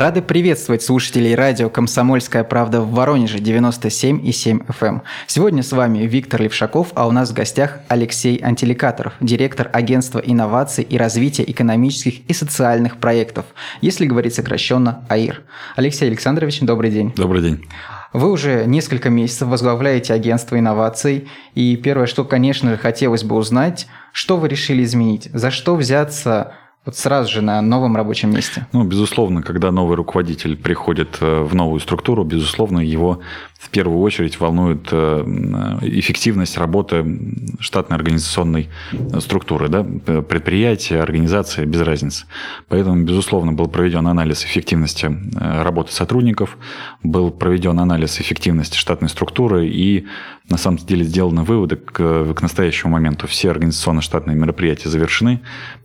Рады приветствовать слушателей радио «Комсомольская правда» в Воронеже 97,7 FM. Эм. Сегодня с вами Виктор Левшаков, а у нас в гостях Алексей Антиликаторов, директор агентства инноваций и развития экономических и социальных проектов, если говорить сокращенно АИР. Алексей Александрович, добрый день. Добрый день. Вы уже несколько месяцев возглавляете агентство инноваций, и первое, что, конечно же, хотелось бы узнать, что вы решили изменить, за что взяться вот сразу же на новом рабочем месте? Ну, безусловно, когда новый руководитель приходит э, в новую структуру, безусловно, его в первую очередь волнует э, эффективность работы штатной организационной структуры, да, предприятия, организации, без разницы. Поэтому, безусловно, был проведен анализ эффективности э, работы сотрудников, был проведен анализ эффективности штатной структуры и на самом деле сделаны выводы к, к настоящему моменту. Все организационно-штатные мероприятия завершены.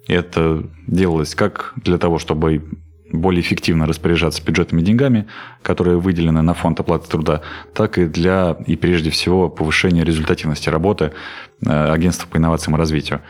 Это делалось как для того, чтобы более эффективно распоряжаться бюджетными деньгами, которые выделены на фонд оплаты труда, так и для, и прежде всего, повышения результативности работы э, агентства по инновациям и развитию.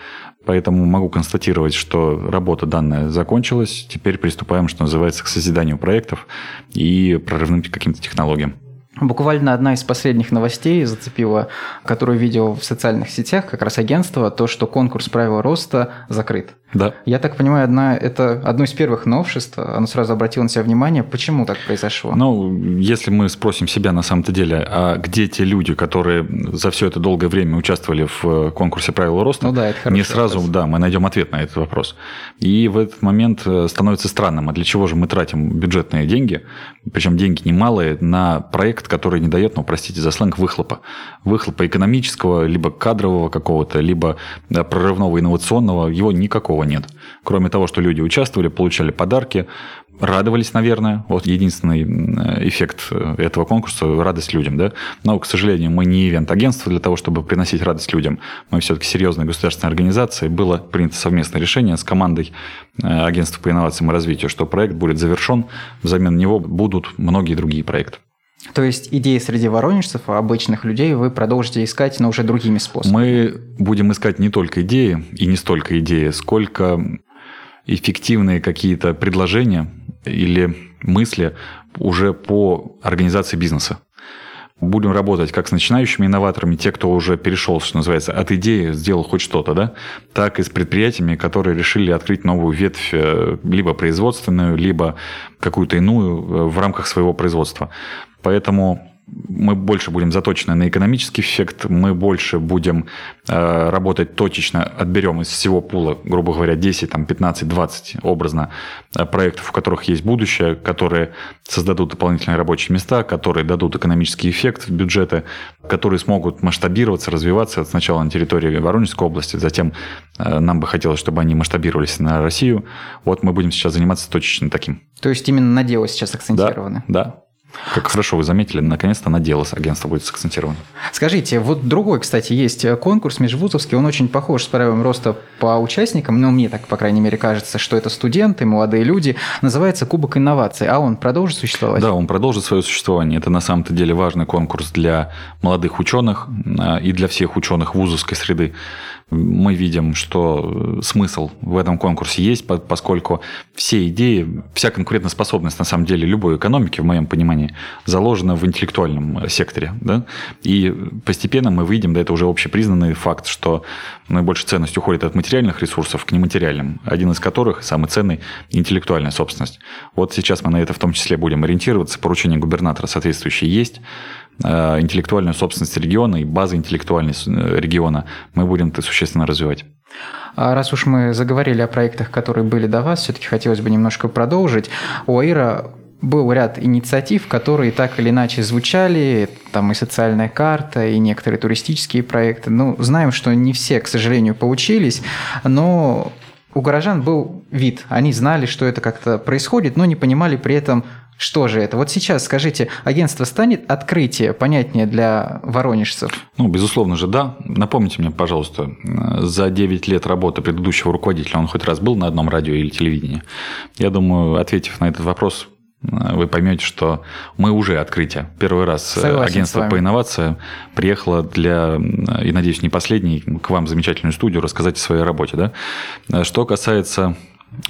Поэтому могу констатировать, что работа данная закончилась. Теперь приступаем, что называется, к созиданию проектов и прорывным каким-то технологиям. Буквально одна из последних новостей зацепила, которую видел в социальных сетях, как раз агентство, то, что конкурс правила роста закрыт. Да. Я так понимаю, одна, это одно из первых новшеств, оно сразу обратило на себя внимание. Почему так произошло? Ну, если мы спросим себя на самом-то деле, а где те люди, которые за все это долгое время участвовали в э, конкурсе правил роста, ну, да, это не сразу, вопрос. да, мы найдем ответ на этот вопрос. И в этот момент э, становится странным, а для чего же мы тратим бюджетные деньги, причем деньги немалые, на проект, который не дает, ну, простите за сленг, выхлопа. Выхлопа экономического, либо кадрового какого-то, либо прорывного инновационного, его никакого нет. Кроме того, что люди участвовали, получали подарки, радовались, наверное. Вот единственный эффект э, этого конкурса – радость людям. Да? Но, к сожалению, мы не ивент-агентство для того, чтобы приносить радость людям. Мы все-таки серьезная государственная организация. Было принято совместное решение с командой э, агентства по инновациям и развитию, что проект будет завершен, взамен него будут многие другие проекты. То есть идеи среди воронежцев, обычных людей вы продолжите искать, но уже другими способами? Мы будем искать не только идеи, и не столько идеи, сколько эффективные какие-то предложения или мысли уже по организации бизнеса. Будем работать как с начинающими инноваторами, те, кто уже перешел, что называется, от идеи, сделал хоть что-то, да, так и с предприятиями, которые решили открыть новую ветвь, э, либо производственную, либо какую-то иную э, в рамках своего производства. Поэтому мы больше будем заточены на экономический эффект, мы больше будем э, работать точечно, отберем из всего пула, грубо говоря, 10, там, 15, 20 образно э, проектов, у которых есть будущее, которые создадут дополнительные рабочие места, которые дадут экономический эффект в бюджеты, которые смогут масштабироваться, развиваться сначала на территории Воронежской области, затем э, нам бы хотелось, чтобы они масштабировались на Россию. Вот мы будем сейчас заниматься точечно таким. То есть именно на дело сейчас акцентированы? Да, да. Как хорошо вы заметили, наконец-то на дело агентство будет сакцентировано. Скажите, вот другой, кстати, есть конкурс межвузовский, он очень похож с правилом роста по участникам, но мне так, по крайней мере, кажется, что это студенты, молодые люди, называется Кубок инноваций, а он продолжит существовать? Да, он продолжит свое существование. Это на самом-то деле важный конкурс для молодых ученых а, и для всех ученых вузовской среды мы видим, что смысл в этом конкурсе есть, поскольку все идеи, вся конкурентоспособность на самом деле любой экономики, в моем понимании, заложена в интеллектуальном секторе. Да? И постепенно мы видим, да это уже общепризнанный факт, что наибольшая ценность уходит от материальных ресурсов к нематериальным, один из которых, самый ценный, интеллектуальная собственность. Вот сейчас мы на это в том числе будем ориентироваться, поручение губернатора соответствующее есть, Э, интеллектуальную собственность региона и базы интеллектуальной э, региона мы будем это существенно развивать. А раз уж мы заговорили о проектах, которые были до вас, все-таки хотелось бы немножко продолжить. У АИРа был ряд инициатив, которые так или иначе звучали, там и социальная карта, и некоторые туристические проекты. Ну, знаем, что не все, к сожалению, получились, но у горожан был вид. Они знали, что это как-то происходит, но не понимали при этом, что же это? Вот сейчас скажите, агентство станет открытие понятнее для воронежцев? Ну, безусловно же, да. Напомните мне, пожалуйста, за 9 лет работы предыдущего руководителя он хоть раз был на одном радио или телевидении? Я думаю, ответив на этот вопрос, вы поймете, что мы уже открытие. Первый раз Согласен агентство по инновациям приехало для, и, надеюсь, не последний, к вам замечательную студию рассказать о своей работе. Да? Что касается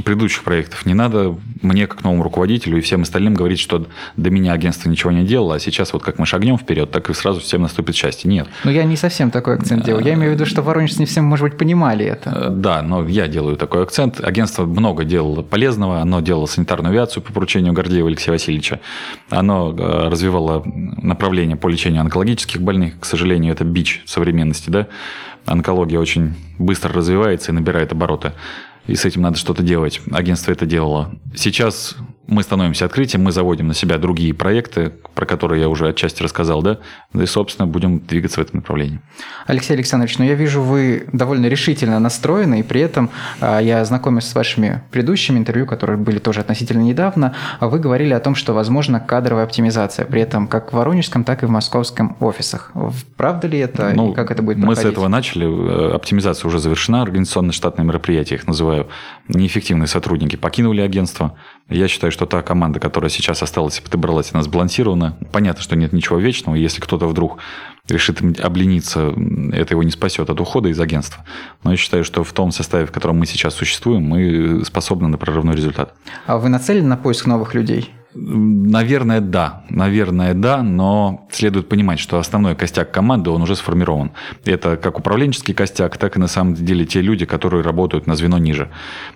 предыдущих проектов. Не надо мне, как новому руководителю и всем остальным говорить, что до меня агентство ничего не делало, а сейчас вот как мы шагнем вперед, так и сразу всем наступит счастье. Нет. Ну, я не совсем такой акцент делал. Я имею в виду, что Воронеж не всем, может быть, понимали это. Э, да, но я делаю такой акцент. Агентство много делало полезного. Оно делало санитарную авиацию по поручению Гордеева Алексея Васильевича. Оно э, развивало направление по лечению онкологических больных. К сожалению, это бич современности, да? Онкология очень быстро развивается и набирает обороты и с этим надо что-то делать. Агентство это делало. Сейчас мы становимся открытием, мы заводим на себя другие проекты, про которые я уже отчасти рассказал, да, и, собственно, будем двигаться в этом направлении. Алексей Александрович, ну я вижу, вы довольно решительно настроены, и при этом а, я знакомился с вашими предыдущими интервью, которые были тоже относительно недавно, а вы говорили о том, что возможно кадровая оптимизация, при этом как в Воронежском, так и в московском офисах. Правда ли это, ну, и как это будет проходить? Мы с этого начали, э, оптимизация уже завершена, организационно-штатные мероприятия, их называю, неэффективные сотрудники покинули агентство, я считаю, что та команда, которая сейчас осталась и подобралась, она сбалансирована. Понятно, что нет ничего вечного. Если кто-то вдруг решит облениться, это его не спасет от ухода из агентства. Но я считаю, что в том составе, в котором мы сейчас существуем, мы способны на прорывной результат. А вы нацелены на поиск новых людей? Наверное, да. Наверное, да, но следует понимать, что основной костяк команды, он уже сформирован. Это как управленческий костяк, так и на самом деле те люди, которые работают на звено ниже.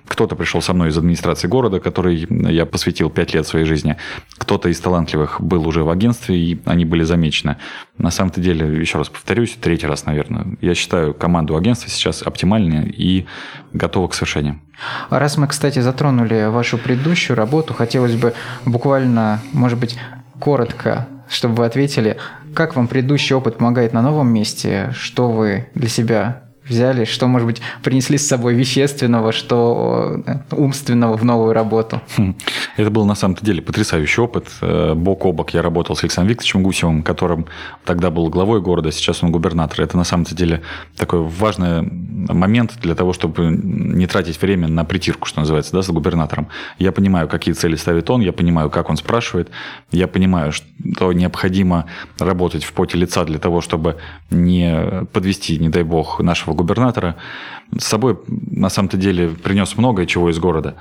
Кто-то пришел со мной из администрации города, который я посвятил 5 лет своей жизни. Кто-то из талантливых был уже в агентстве, и они были замечены. На самом-то деле, еще раз повторюсь, третий раз, наверное, я считаю команду агентства сейчас оптимальной и готова к совершению. Раз мы, кстати, затронули вашу предыдущую работу, хотелось бы буквально, может быть, коротко, чтобы вы ответили, как вам предыдущий опыт помогает на новом месте, что вы для себя взяли, что, может быть, принесли с собой вещественного, что э, умственного в новую работу. Хм. Это был на самом-то деле потрясающий опыт. Э, бок о бок я работал с Александром Викторовичем Гусевым, которым тогда был главой города, сейчас он губернатор. Это на самом-то деле такой важный момент для того, чтобы не тратить время на притирку, что называется, да, с губернатором. Я понимаю, какие цели ставит он, я понимаю, как он спрашивает, я понимаю, что необходимо работать в поте лица для того, чтобы не подвести, не дай бог, нашего губернатора, с собой на самом-то деле принес многое чего из города.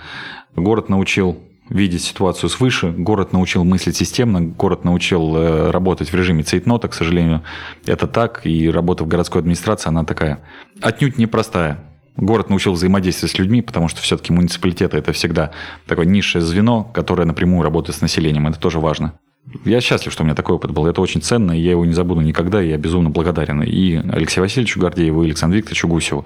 Город научил видеть ситуацию свыше, город научил мыслить системно, город научил э, работать в режиме цейтнота, к сожалению, это так, и работа в городской администрации, она такая отнюдь непростая. Город научил взаимодействовать с людьми, потому что все-таки муниципалитеты – это всегда такое низшее звено, которое напрямую работает с населением. Это тоже важно. Я счастлив, что у меня такой опыт был. Это очень ценно, и я его не забуду никогда, и я безумно благодарен и Алексею Васильевичу Гордееву, и Александру Викторовичу Гусеву.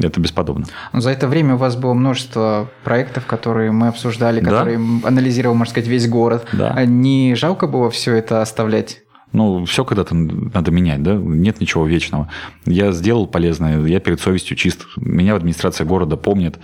Это бесподобно. За это время у вас было множество проектов, которые мы обсуждали, да? которые анализировал, можно сказать, весь город. Да. Не жалко было все это оставлять? Ну, все когда-то надо менять, да? Нет ничего вечного. Я сделал полезное, я перед совестью чист. Меня администрация города помнит.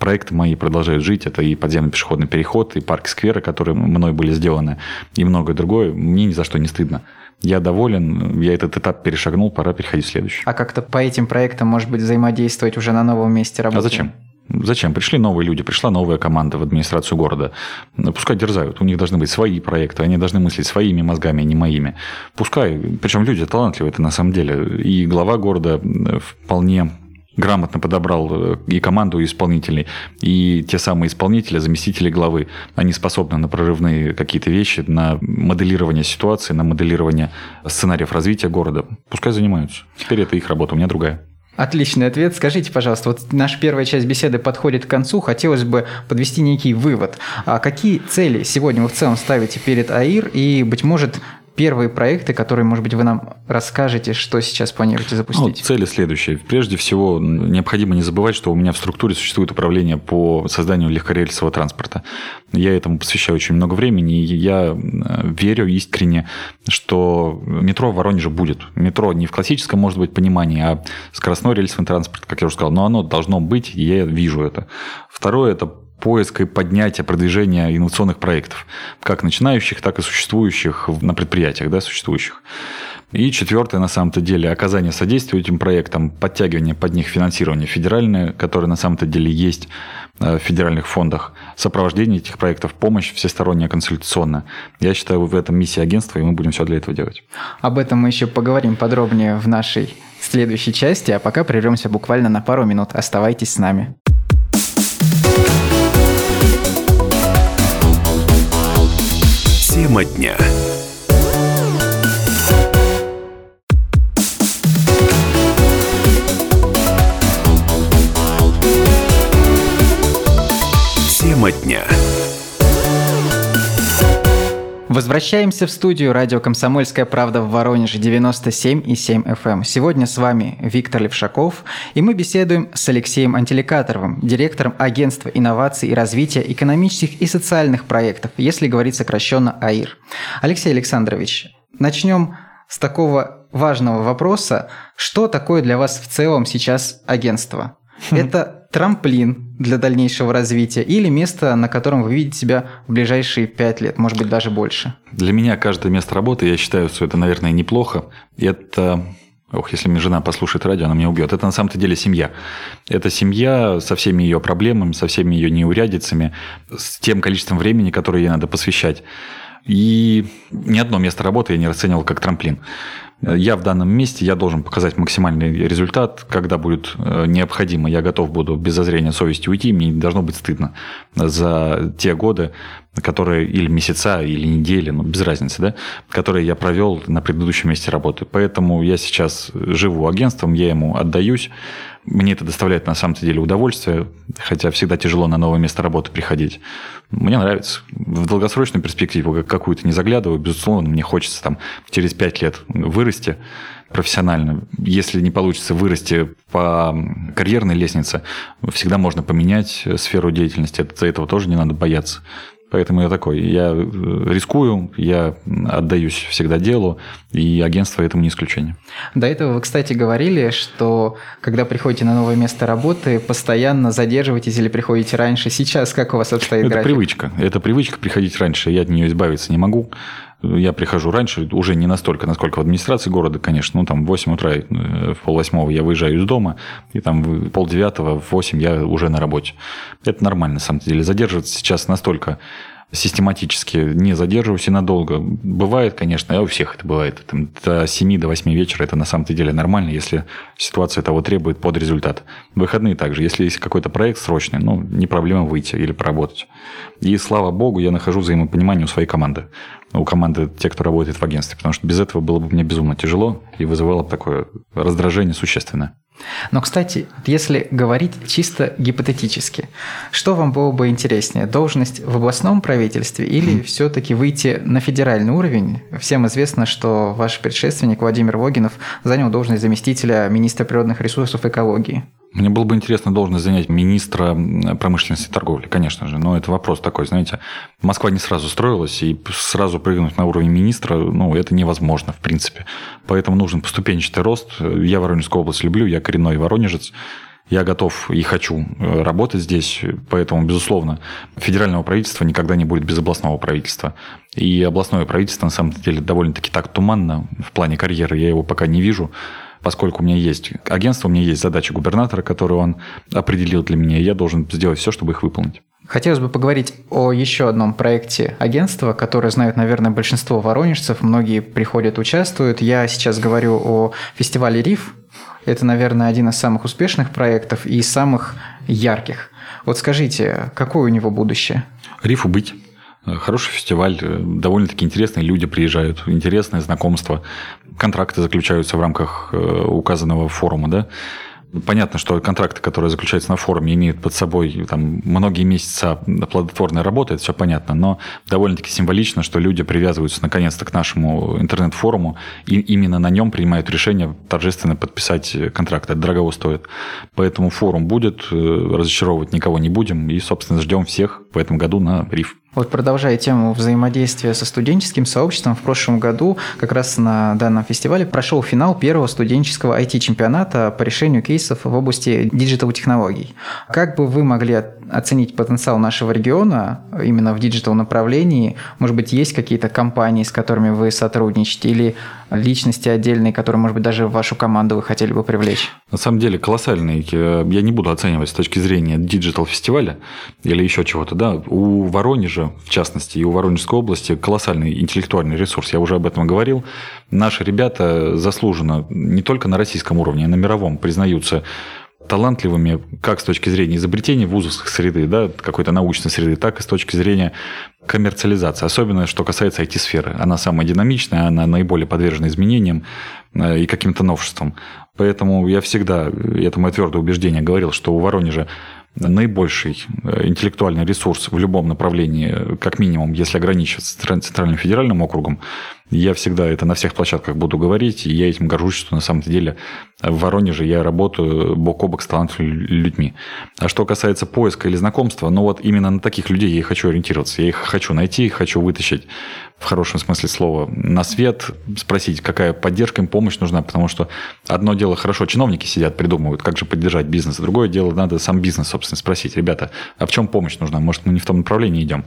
Проекты мои продолжают жить. Это и подземный пешеходный переход, и парки скверы, которые мной были сделаны, и многое другое. Мне ни за что не стыдно. Я доволен, я этот этап перешагнул, пора переходить в следующий. А как-то по этим проектам, может быть, взаимодействовать уже на новом месте работы? А зачем? Зачем? Пришли новые люди, пришла новая команда в администрацию города. Пускай дерзают. У них должны быть свои проекты, они должны мыслить своими мозгами, а не моими. Пускай, причем люди талантливые это на самом деле. И глава города вполне грамотно подобрал э, и команду исполнителей, и те самые исполнители, заместители главы, они способны на прорывные какие-то вещи, на моделирование ситуации, на моделирование сценариев развития города. Пускай занимаются. Теперь это их работа, у меня другая. Отличный ответ. Скажите, пожалуйста, вот наша первая часть беседы подходит к концу. Хотелось бы подвести некий вывод. А какие цели сегодня вы в целом ставите перед АИР? И, быть может, первые проекты, которые, может быть, вы нам расскажете, что сейчас планируете запустить? Ну, цели следующие. Прежде всего, необходимо не забывать, что у меня в структуре существует управление по созданию легкорельсового транспорта. Я этому посвящаю очень много времени, и я верю искренне, что метро в Воронеже будет. Метро не в классическом, может быть, понимании, а скоростной рельсовый транспорт, как я уже сказал, но оно должно быть, и я вижу это. Второе – это поиска и поднятия, продвижения инновационных проектов, как начинающих, так и существующих на предприятиях, да, существующих. И четвертое, на самом-то деле, оказание содействия этим проектам, подтягивание под них финансирования федеральное, которое на самом-то деле есть э, в федеральных фондах, сопровождение этих проектов, помощь всесторонняя, консультационная. Я считаю, в этом миссия агентства, и мы будем все для этого делать. Об этом мы еще поговорим подробнее в нашей следующей части, а пока прервемся буквально на пару минут. Оставайтесь с нами. Тема дня. Тема дня. Возвращаемся в студию радио «Комсомольская правда» в Воронеже 97,7 FM. Эм. Сегодня с вами Виктор Левшаков, и мы беседуем с Алексеем Антеликаторовым, директором Агентства инноваций и развития экономических и социальных проектов, если говорить сокращенно АИР. Алексей Александрович, начнем с такого важного вопроса. Что такое для вас в целом сейчас агентство? Это трамплин для дальнейшего развития или место, на котором вы видите себя в ближайшие пять лет, может быть, даже больше? Для меня каждое место работы, я считаю, что это, наверное, неплохо. Это Ох, если мне жена послушает радио, она меня убьет. Это на самом-то деле семья. Это семья со всеми ее проблемами, со всеми ее неурядицами, с тем количеством времени, которое ей надо посвящать. И ни одно место работы я не расценивал как трамплин. Я в данном месте, я должен показать максимальный результат. Когда будет э, необходимо, я готов буду без зазрения совести уйти. Мне не должно быть стыдно за те годы, которые или месяца, или недели, ну, без разницы, да, которые я провел на предыдущем месте работы. Поэтому я сейчас живу агентством, я ему отдаюсь. Мне это доставляет на самом деле удовольствие, хотя всегда тяжело на новое место работы приходить. Мне нравится. В долгосрочную перспективу какую-то не заглядываю. Безусловно, мне хочется там через пять лет вырасти профессионально. Если не получится вырасти по карьерной лестнице, всегда можно поменять сферу деятельности. От этого тоже не надо бояться. Поэтому я такой, я э, рискую, я отдаюсь всегда делу, и агентство этому не исключение. До этого вы, кстати, говорили, что когда приходите на новое место работы, постоянно задерживаетесь или приходите раньше. Сейчас как у вас обстоит Это график? привычка. Это привычка приходить раньше. Я от нее избавиться не могу. Я прихожу раньше, уже не настолько, насколько в администрации города, конечно, ну, там, в 8 утра, э, в пол восьмого я выезжаю из дома, и там в пол девятого, в 8 я уже на работе. Это нормально, на самом деле. Задерживаться сейчас настолько систематически не задерживаюсь и надолго. Бывает, конечно, а у всех это бывает. Там, до 7 до 8 вечера это на самом-то деле нормально, если ситуация того требует под результат. Выходные также. Если есть какой-то проект срочный, ну, не проблема выйти или поработать. И слава богу, я нахожу взаимопонимание у своей команды. У команды, те, кто работает в агентстве. Потому что без этого было бы мне безумно тяжело и вызывало такое раздражение существенное. Но, кстати, если говорить чисто гипотетически, что вам было бы интереснее, должность в областном правительстве или все-таки выйти на федеральный уровень? Всем известно, что ваш предшественник Владимир Вогинов занял должность заместителя министра природных ресурсов и экологии. Мне было бы интересно должность занять министра промышленности и торговли, конечно же, но это вопрос такой, знаете, Москва не сразу строилась, и сразу прыгнуть на уровень министра, ну, это невозможно, в принципе. Поэтому нужен поступенчатый рост. Я Воронежскую область люблю, я коренной воронежец, я готов и хочу э, работать здесь, поэтому, безусловно, федерального правительства никогда не будет без областного правительства. И областное правительство, на самом деле, довольно-таки так туманно в плане карьеры, я его пока не вижу поскольку у меня есть агентство, у меня есть задачи губернатора, которые он определил для меня, и я должен сделать все, чтобы их выполнить. Хотелось бы поговорить о еще одном проекте агентства, которое знают, наверное, большинство воронежцев. Многие приходят, участвуют. Я сейчас говорю о фестивале «Риф». Это, наверное, один из самых успешных проектов и самых ярких. Вот скажите, какое у него будущее? «Рифу» быть. Хороший фестиваль, довольно-таки интересные люди приезжают, интересные знакомства контракты заключаются в рамках э, указанного форума, да, Понятно, что контракты, которые заключаются на форуме, имеют под собой там, многие месяца плодотворной работы, это все понятно, но довольно-таки символично, что люди привязываются наконец-то к нашему интернет-форуму и именно на нем принимают решение торжественно подписать контракт. Это дорого стоит. Поэтому форум будет, э, разочаровывать никого не будем и, собственно, ждем всех в этом году на РИФ. Вот продолжая тему взаимодействия со студенческим сообществом, в прошлом году как раз на данном фестивале прошел финал первого студенческого IT-чемпионата по решению кейсов в области digital-технологий. Как бы вы могли оценить потенциал нашего региона именно в digital направлении? Может быть, есть какие-то компании, с которыми вы сотрудничаете, или личности отдельные, которые, может быть, даже в вашу команду вы хотели бы привлечь? На самом деле колоссальный. Я не буду оценивать с точки зрения digital-фестиваля или еще чего-то. Да? У Воронежа, в частности, и у Воронежской области колоссальный интеллектуальный ресурс. Я уже об этом говорил. Наши ребята заслуженно не только на российском уровне, а на мировом признаются талантливыми как с точки зрения изобретения вузовской среды, да, какой-то научной среды, так и с точки зрения коммерциализации, особенно что касается IT-сферы. Она самая динамичная, она наиболее подвержена изменениям э, и каким-то новшествам. Поэтому я всегда, это мое твердое убеждение, говорил, что у Воронежа наибольший э, интеллектуальный ресурс в любом направлении, как минимум, если ограничиваться Центральным федеральным округом, я всегда это на всех площадках буду говорить, и я этим горжусь, что на самом деле в Воронеже я работаю бок о бок с талантливыми людьми. А что касается поиска или знакомства, ну вот именно на таких людей я и хочу ориентироваться. Я их хочу найти, хочу вытащить в хорошем смысле слова на свет, спросить, какая поддержка им, помощь нужна, потому что одно дело хорошо, чиновники сидят, придумывают, как же поддержать бизнес, другое дело, надо сам бизнес, собственно, спросить, ребята, а в чем помощь нужна, может, мы не в том направлении идем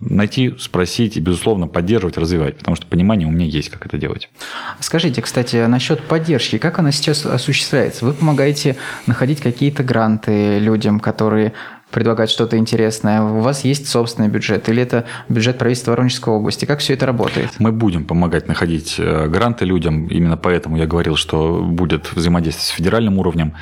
найти, спросить и, безусловно, поддерживать, развивать, потому что понимание у меня есть, как это делать. Скажите, кстати, насчет поддержки, как она сейчас осуществляется? Вы помогаете находить какие-то гранты людям, которые предлагать что-то интересное, у вас есть собственный бюджет, или это бюджет правительства Воронежской области? Как все это работает? Мы будем помогать находить э, гранты людям, именно поэтому я говорил, что будет взаимодействие с федеральным уровнем.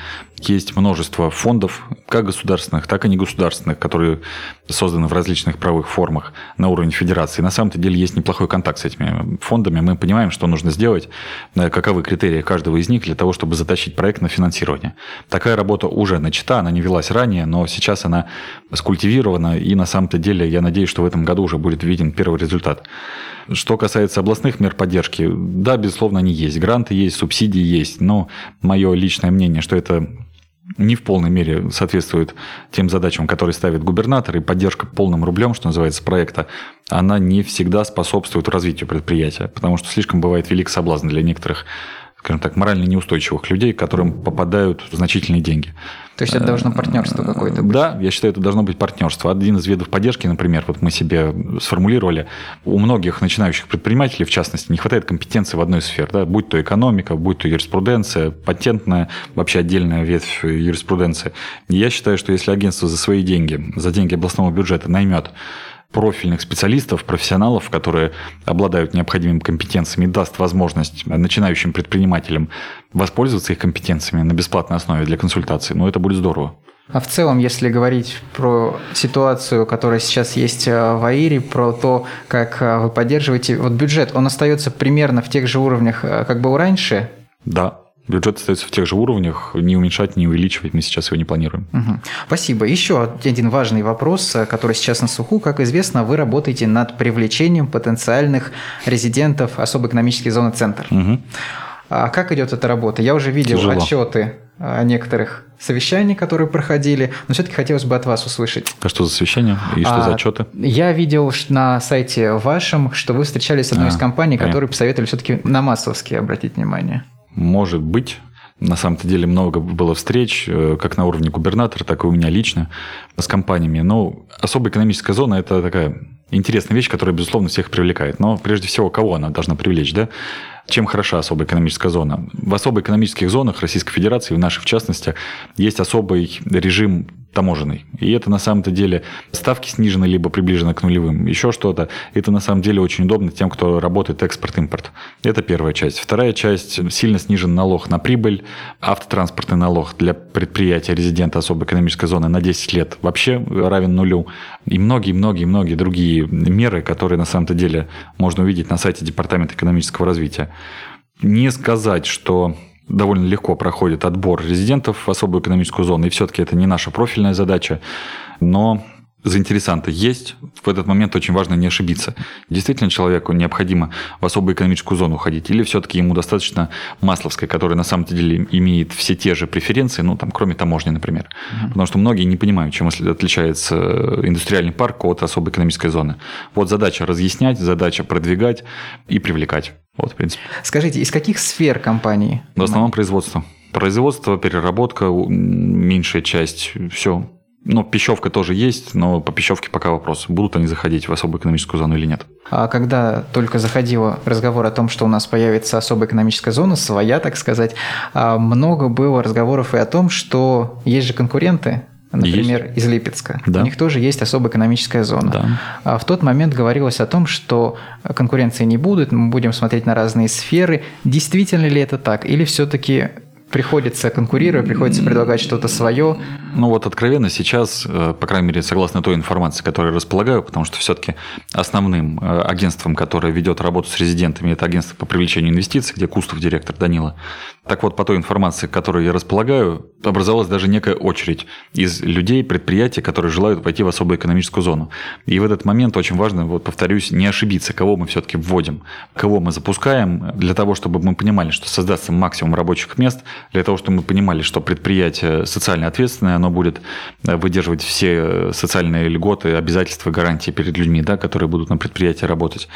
Есть множество фондов, как государственных, так и негосударственных, которые созданы в различных правовых формах на уровне федерации. На самом-то деле есть неплохой контакт с этими фондами. Мы понимаем, что нужно сделать, э, каковы критерии каждого из них для того, чтобы затащить проект на финансирование. Такая работа уже начата, она не велась ранее, но сейчас она скультивирована, и на самом-то деле я надеюсь, что в этом году уже будет виден первый результат. Что касается областных мер поддержки, да, безусловно, они есть. Гранты есть, субсидии есть, но мое личное мнение, что это не в полной мере соответствует тем задачам, которые ставит губернатор, и поддержка полным рублем, что называется, проекта, она не всегда способствует развитию предприятия, потому что слишком бывает велик соблазн для некоторых скажем так, морально неустойчивых людей, которым попадают значительные деньги. То есть это должно партнерство какое-то быть? Да, я считаю, это должно быть партнерство. Один из видов поддержки, например, вот мы себе сформулировали, у многих начинающих предпринимателей, в частности, не хватает компетенции в одной сфере, да, будь то экономика, будь то юриспруденция, патентная, вообще отдельная ветвь юриспруденции. я считаю, что если агентство за свои деньги, за деньги областного бюджета наймет профильных специалистов, профессионалов, которые обладают необходимыми компетенциями, и даст возможность начинающим предпринимателям воспользоваться их компетенциями на бесплатной основе для консультации, ну, это будет здорово. А в целом, если говорить про ситуацию, которая сейчас есть э, в АИРе, про то, как э, вы поддерживаете, вот бюджет, он остается примерно в тех же уровнях, э, как был раньше? Да, Бюджет остается в тех же уровнях, не уменьшать, не увеличивать, мы сейчас его не планируем. Угу. Спасибо. Еще один важный вопрос, который сейчас на слуху. Как известно, вы работаете над привлечением потенциальных резидентов особой экономической зоны «Центр». Угу. А как идет эта работа? Я уже видел Тяжело. отчеты о некоторых совещаний, которые проходили, но все-таки хотелось бы от вас услышать. А что за совещание и что а, за отчеты? Я видел на сайте вашем, что вы встречались с одной а, из компаний, понятно. которые посоветовали все-таки на массовские обратить внимание. Может быть. На самом-то деле много было встреч, э, как на уровне губернатора, так и у меня лично с компаниями. Но особая экономическая зона – это такая интересная вещь, которая, безусловно, всех привлекает. Но прежде всего, кого она должна привлечь, да? Чем хороша особая экономическая зона? В особо экономических зонах Российской Федерации, в наших в частности, есть особый режим таможенный. И это на самом-то деле ставки снижены, либо приближены к нулевым, еще что-то. Это на самом деле очень удобно тем, кто работает экспорт-импорт. Это первая часть. Вторая часть – сильно снижен налог на прибыль, автотранспортный налог для предприятия резидента особой экономической зоны на 10 лет вообще равен нулю. И многие-многие-многие другие меры, которые на самом-то деле можно увидеть на сайте Департамента экономического развития. Не сказать, что довольно легко проходит отбор резидентов в особую экономическую зону, и все-таки это не наша профильная задача, но заинтересанты есть. В этот момент очень важно не ошибиться. Действительно человеку необходимо в особую экономическую зону ходить, или все-таки ему достаточно Масловской, которая на самом деле имеет все те же преференции, ну, там, кроме таможни, например. Mm-hmm. Потому что многие не понимают, чем отличается индустриальный парк от особой экономической зоны. Вот задача разъяснять, задача продвигать и привлекать. Вот, в принципе. Скажите, из каких сфер компании? В основном производство. Производство, переработка, меньшая часть, все. Ну, пищевка тоже есть, но по пищевке пока вопрос, будут они заходить в особую экономическую зону или нет. А когда только заходил разговор о том, что у нас появится особая экономическая зона, своя, так сказать, а много было разговоров и о том, что есть же конкуренты, например, есть. из Липецка. Да. У них тоже есть особая экономическая зона. Да. А в тот момент говорилось о том, что конкуренции не будет, мы будем смотреть на разные сферы. Действительно ли это так? Или все-таки приходится конкурировать, приходится предлагать что-то свое. Ну вот откровенно сейчас, э, по крайней мере, согласно той информации, которой я располагаю, потому что все-таки основным э, агентством, которое ведет работу с резидентами, это агентство по привлечению инвестиций, где Кустов директор Данила. Так вот, по той информации, которой я располагаю, образовалась даже некая очередь из людей, предприятий, которые желают войти в особую экономическую зону. И в этот момент очень важно, вот повторюсь, не ошибиться, кого мы все-таки вводим, кого мы запускаем, для того, чтобы мы понимали, что создастся максимум рабочих мест, для того, чтобы мы понимали, что предприятие социально ответственное, оно будет э, выдерживать все э, социальные льготы, обязательства, гарантии перед людьми, да, которые будут на предприятии работать.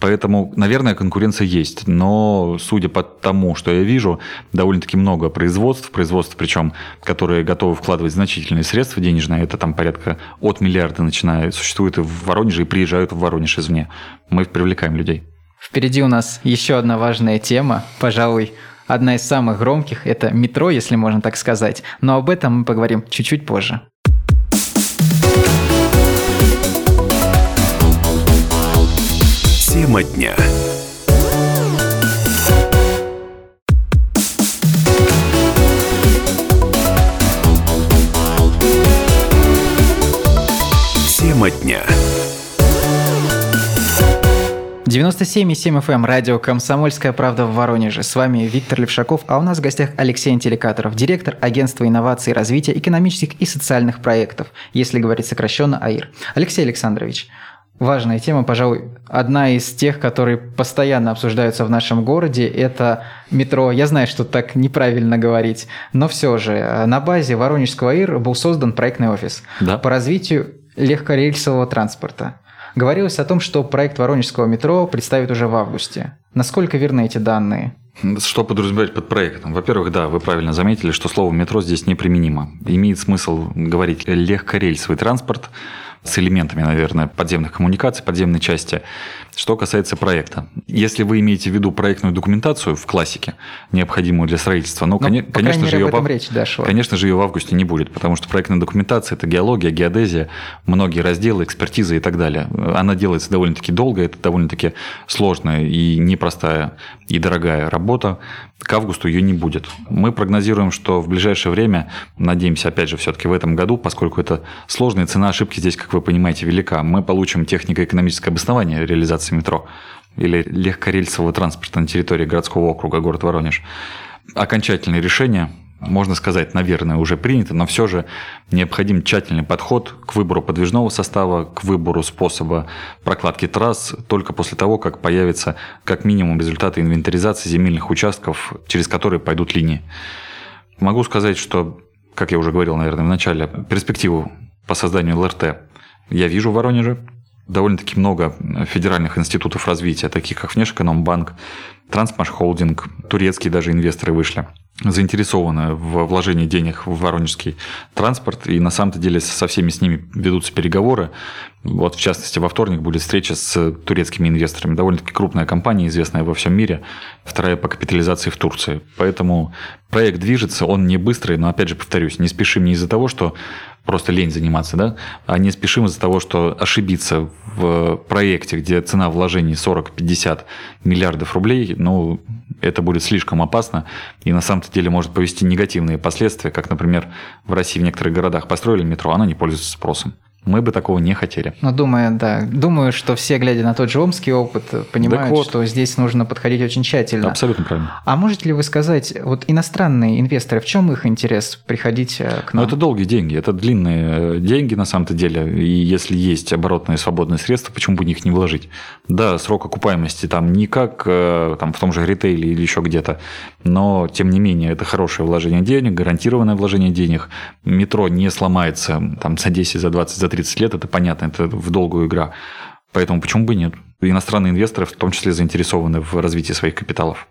Поэтому, наверное, конкуренция есть. Но, судя по тому, что я вижу, довольно-таки много производств, производств причем, которые готовы вкладывать значительные средства денежные, это там порядка от миллиарда начиная, существуют и в Воронеже, и приезжают в Воронеж извне. Мы привлекаем людей. Впереди у нас еще одна важная тема, пожалуй, одна из самых громких – это метро, если можно так сказать. Но об этом мы поговорим чуть-чуть позже. Тема дня. 97,7 FM, радио «Комсомольская правда» в Воронеже. С вами Виктор Левшаков, а у нас в гостях Алексей Антеликаторов, директор агентства инноваций и развития экономических и социальных проектов, если говорить сокращенно АИР. Алексей Александрович, важная тема, пожалуй, одна из тех, которые постоянно обсуждаются в нашем городе, это метро. Я знаю, что так неправильно говорить, но все же э, на базе Воронежского АИР был создан проектный офис да. по развитию легкорельсового транспорта. Говорилось о том, что проект Воронежского метро представят уже в августе. Насколько верны эти данные? Что подразумевать под проектом? Во-первых, да, вы правильно заметили, что слово метро здесь неприменимо. Имеет смысл говорить легкорельсовый транспорт, с элементами, наверное, подземных коммуникаций, подземной части. Что касается проекта. Если вы имеете в виду проектную документацию в классике, необходимую для строительства, ну, Но, конечно, же ее в... речь дошла. конечно же, ее в августе не будет, потому что проектная документация – это геология, геодезия, многие разделы, экспертиза и так далее. Она делается довольно-таки долго, это довольно-таки сложная и непростая и дорогая работа к августу ее не будет. Мы прогнозируем, что в ближайшее время, надеемся, опять же, все-таки в этом году, поскольку это сложная цена ошибки здесь, как вы понимаете, велика, мы получим технико-экономическое обоснование реализации метро или легкорельсового транспорта на территории городского округа город Воронеж. Окончательное решение можно сказать, наверное, уже принято, но все же необходим тщательный подход к выбору подвижного состава, к выбору способа прокладки трасс только после того, как появятся как минимум результаты инвентаризации земельных участков, через которые пойдут линии. Могу сказать, что, как я уже говорил, наверное, в начале, перспективу по созданию ЛРТ я вижу в Воронеже. Довольно-таки много федеральных институтов развития, таких как Внешэкономбанк, Трансмашхолдинг, турецкие даже инвесторы вышли – заинтересованы в вложении денег в воронежский транспорт, и на самом-то деле со всеми с ними ведутся переговоры. Вот, в частности, во вторник будет встреча с турецкими инвесторами. Довольно-таки крупная компания, известная во всем мире, вторая по капитализации в Турции. Поэтому проект движется, он не быстрый, но, опять же, повторюсь, не спешим не из-за того, что просто лень заниматься, да, а не спешим из-за того, что ошибиться в проекте, где цена вложений 40-50 миллиардов рублей, ну, это будет слишком опасно и на самом деле может повести негативные последствия, как, например, в России в некоторых городах построили метро, оно не пользуется спросом. Мы бы такого не хотели. Ну, думаю, да. Думаю, что все, глядя на тот же омский опыт, понимают, вот. что здесь нужно подходить очень тщательно. Абсолютно правильно. А можете ли вы сказать, вот иностранные инвесторы, в чем их интерес приходить э, к нам? Ну, это долгие деньги, это длинные э, деньги на самом-то деле. И если есть оборотные свободные средства, почему бы них не вложить? Да, срок окупаемости там не как э, там, в том же ритейле или еще где-то, но тем не менее это хорошее вложение денег, гарантированное вложение денег. Метро не сломается там, за 10, за 20, за 30 лет, это понятно, это в долгую игра. Поэтому почему бы нет? Иностранные инвесторы в том числе заинтересованы в развитии своих капиталов.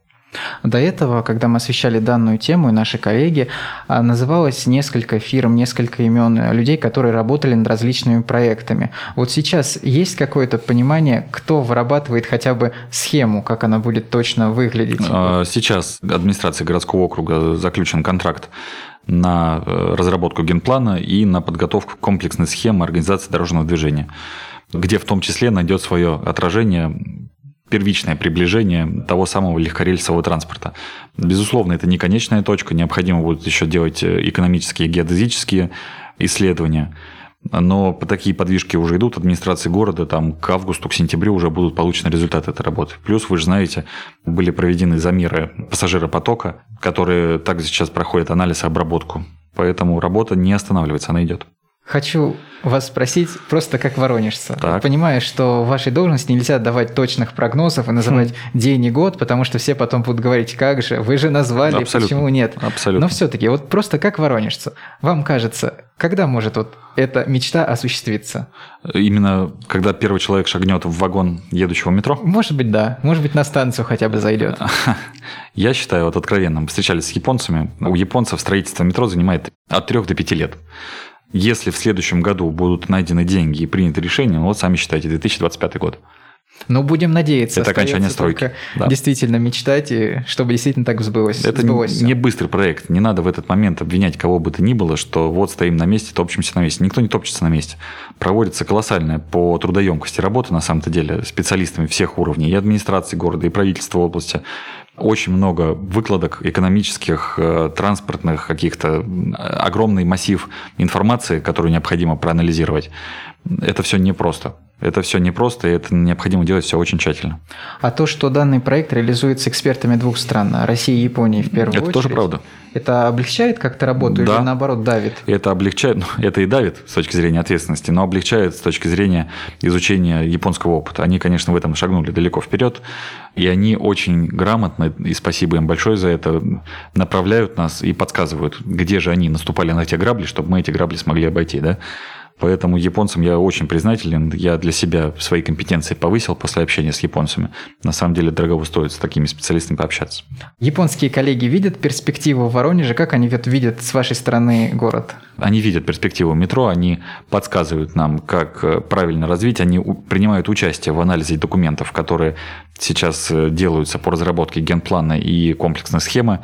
До этого, когда мы освещали данную тему, и наши коллеги, а, называлось несколько фирм, несколько имен людей, которые работали над различными проектами. Вот сейчас есть какое-то понимание, кто вырабатывает хотя бы схему, как она будет точно выглядеть? А, сейчас администрация городского округа заключен контракт на э, разработку генплана и на подготовку комплексной схемы организации дорожного движения, где в том числе найдет свое отражение первичное приближение того самого легкорельсового транспорта. Безусловно, это не конечная точка, необходимо будет еще делать экономические, геодезические исследования. Но такие подвижки уже идут. Администрации города там к августу, к сентябрю уже будут получены результаты этой работы. Плюс, вы же знаете, были проведены замеры пассажиропотока, которые также сейчас проходят анализ и обработку. Поэтому работа не останавливается, она идет. Хочу вас спросить просто как воронежца. Так. Понимаю, что в вашей должности нельзя давать точных прогнозов и называть хм. день и год, потому что все потом будут говорить, как же, вы же назвали, Абсолютно. почему нет. Абсолютно. Но все-таки, вот просто как воронежца, вам кажется, когда может вот эта мечта осуществиться? Именно когда первый человек шагнет в вагон едущего метро? Может быть, да. Может быть, на станцию хотя бы зайдет. Я считаю, вот откровенно, мы встречались с японцами. У японцев строительство метро занимает от 3 до 5 лет. Если в следующем году будут найдены деньги и принято решение, ну вот сами считайте, 2025 год. Ну, будем надеяться. Это окончание стройки. Да. Действительно мечтать, и чтобы действительно так сбылось. Это сбылось не быстрый проект. Не надо в этот момент обвинять кого бы то ни было, что вот стоим на месте, топчемся на месте. Никто не топчется на месте. Проводится колоссальная по трудоемкости работа, на самом-то деле, специалистами всех уровней, и администрации города, и правительства области очень много выкладок экономических, э, транспортных, каких-то огромный массив информации, которую необходимо проанализировать. Это все непросто. Это все непросто, и это необходимо делать все очень тщательно. А то, что данный проект реализуется экспертами двух стран, России и Японии в первую это очередь. Это тоже правда. Это облегчает как-то работу да. или наоборот давит? Это облегчает, ну, это и давит с точки зрения ответственности, но облегчает с точки зрения изучения японского опыта. Они, конечно, в этом шагнули далеко вперед, и они очень грамотно, и спасибо им большое за это, направляют нас и подсказывают, где же они наступали на те грабли, чтобы мы эти грабли смогли обойти. Да? Поэтому японцам я очень признателен. Я для себя свои компетенции повысил после общения с японцами. На самом деле дорого стоит с такими специалистами пообщаться. Японские коллеги видят перспективу в Воронеже? Как они видят с вашей стороны город? Они видят перспективу метро, они подсказывают нам, как э, правильно развить, они принимают участие в анализе документов, которые сейчас э, делаются по разработке генплана и комплексной схемы.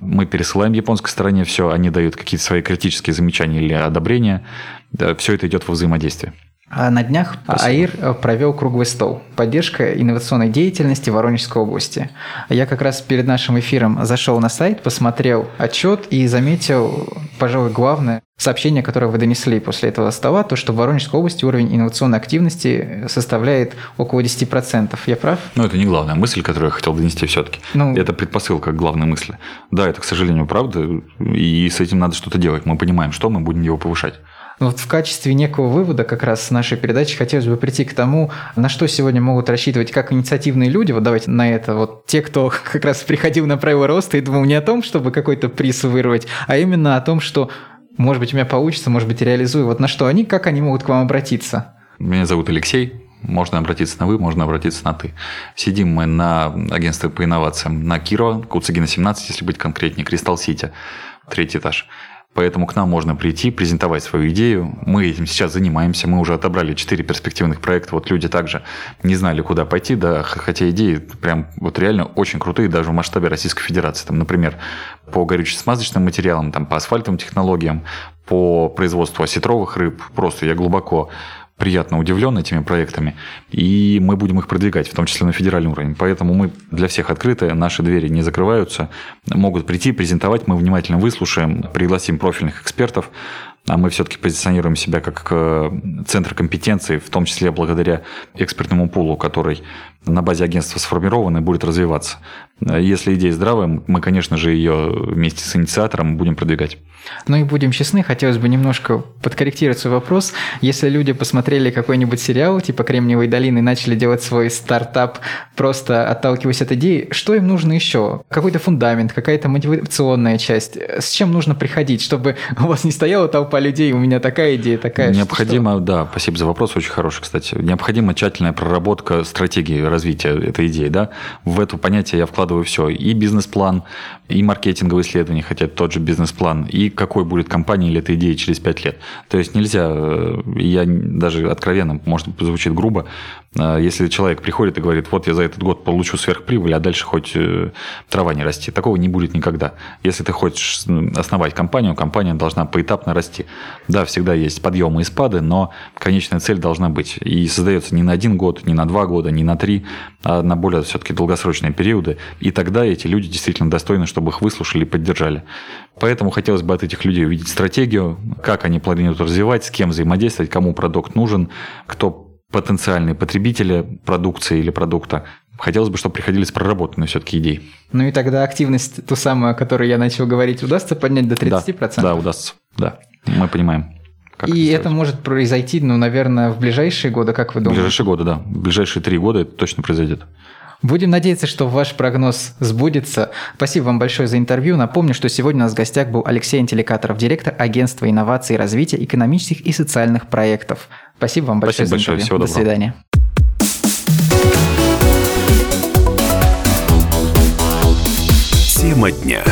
Мы пересылаем японской стороне все, они дают какие-то свои критические замечания или одобрения. Да, все это идет во взаимодействии. А на днях Спасибо. АИР э, провел круглый стол «Поддержка инновационной деятельности Воронежской области». Я как раз перед нашим эфиром зашел на сайт, посмотрел отчет и заметил, пожалуй, главное сообщение, которое вы донесли после этого стола, то, что в Воронежской области уровень инновационной активности составляет около 10%. Я прав? Ну, это не главная мысль, которую я хотел донести все-таки. Ну, это предпосылка к главной мысли. Да, это, к сожалению, правда, и с этим надо что-то делать. Мы понимаем, что мы будем его повышать. Ну, вот в качестве некого вывода как раз нашей передачи хотелось бы прийти к тому, на что сегодня могут рассчитывать как инициативные люди, вот давайте на это, вот те, кто как раз приходил на правила роста и думал не о том, чтобы какой-то приз вырвать, а именно о том, что может быть, у меня получится, может быть, реализую. Вот на что они, как они могут к вам обратиться? Меня зовут Алексей. Можно обратиться на вы, можно обратиться на ты. Сидим мы на агентстве по инновациям на Кирова, Куцагина 17, если быть конкретнее, Кристалл Сити, третий этаж. Поэтому к нам можно прийти, презентовать свою идею. Мы этим сейчас занимаемся. Мы уже отобрали 4 перспективных проекта. Вот люди также не знали, куда пойти, да, хотя идеи прям вот реально очень крутые даже в масштабе Российской Федерации. Там, например, по горюче-смазочным материалам, там, по асфальтовым технологиям, по производству осетровых рыб. Просто я глубоко приятно удивлен этими проектами, и мы будем их продвигать, в том числе на федеральный уровень. Поэтому мы для всех открыты, наши двери не закрываются, могут прийти, презентовать, мы внимательно выслушаем, пригласим профильных экспертов, а мы все-таки позиционируем себя как э, центр компетенции, в том числе благодаря экспертному пулу, который на базе агентства сформирован и будет развиваться. Если идея здравая, мы, конечно же, ее вместе с инициатором будем продвигать. Ну и будем честны, хотелось бы немножко подкорректировать свой вопрос. Если люди посмотрели какой-нибудь сериал типа «Кремниевой долины» и начали делать свой стартап, просто отталкиваясь от идеи, что им нужно еще? Какой-то фундамент, какая-то мотивационная часть? С чем нужно приходить, чтобы у вас не стояла толпа людей, у меня такая идея, такая? Необходимо, что? да, спасибо за вопрос, очень хороший, кстати. Необходима тщательная проработка стратегии развития этой идеи. Да? В это понятие я вкладываю все. И бизнес-план, и маркетинговые исследования, хотя тот же бизнес-план, и какой будет компания или эта идея через 5 лет. То есть нельзя, э, я даже откровенно, может, звучит грубо, если человек приходит и говорит, вот я за этот год получу сверхприбыль, а дальше хоть э, трава не расти. Такого не будет никогда. Если ты хочешь основать компанию, компания должна поэтапно расти. Да, всегда есть подъемы и спады, но конечная цель должна быть. И создается не на один год, не на два года, не на три, а на более все-таки долгосрочные периоды. И тогда эти люди действительно достойны, чтобы их выслушали и поддержали. Поэтому хотелось бы от этих людей увидеть стратегию, как они планируют развивать, с кем взаимодействовать, кому продукт нужен, кто потенциальные потребители продукции или продукта. Хотелось бы, чтобы приходили с проработанной все-таки идеей. Ну и тогда активность, ту самую, о которой я начал говорить, удастся поднять до 30%? Да, да удастся. Да, мы понимаем. Как и это, это может произойти, ну, наверное, в ближайшие годы, как вы думаете? В ближайшие годы, да. В ближайшие три года это точно произойдет. Будем надеяться, что ваш прогноз сбудется. Спасибо вам большое за интервью. Напомню, что сегодня у нас в гостях был Алексей Антеликаторов, директор агентства инноваций и развития экономических и социальных проектов. Спасибо вам большое Спасибо за интервью. Всего До свидания. Тема дня.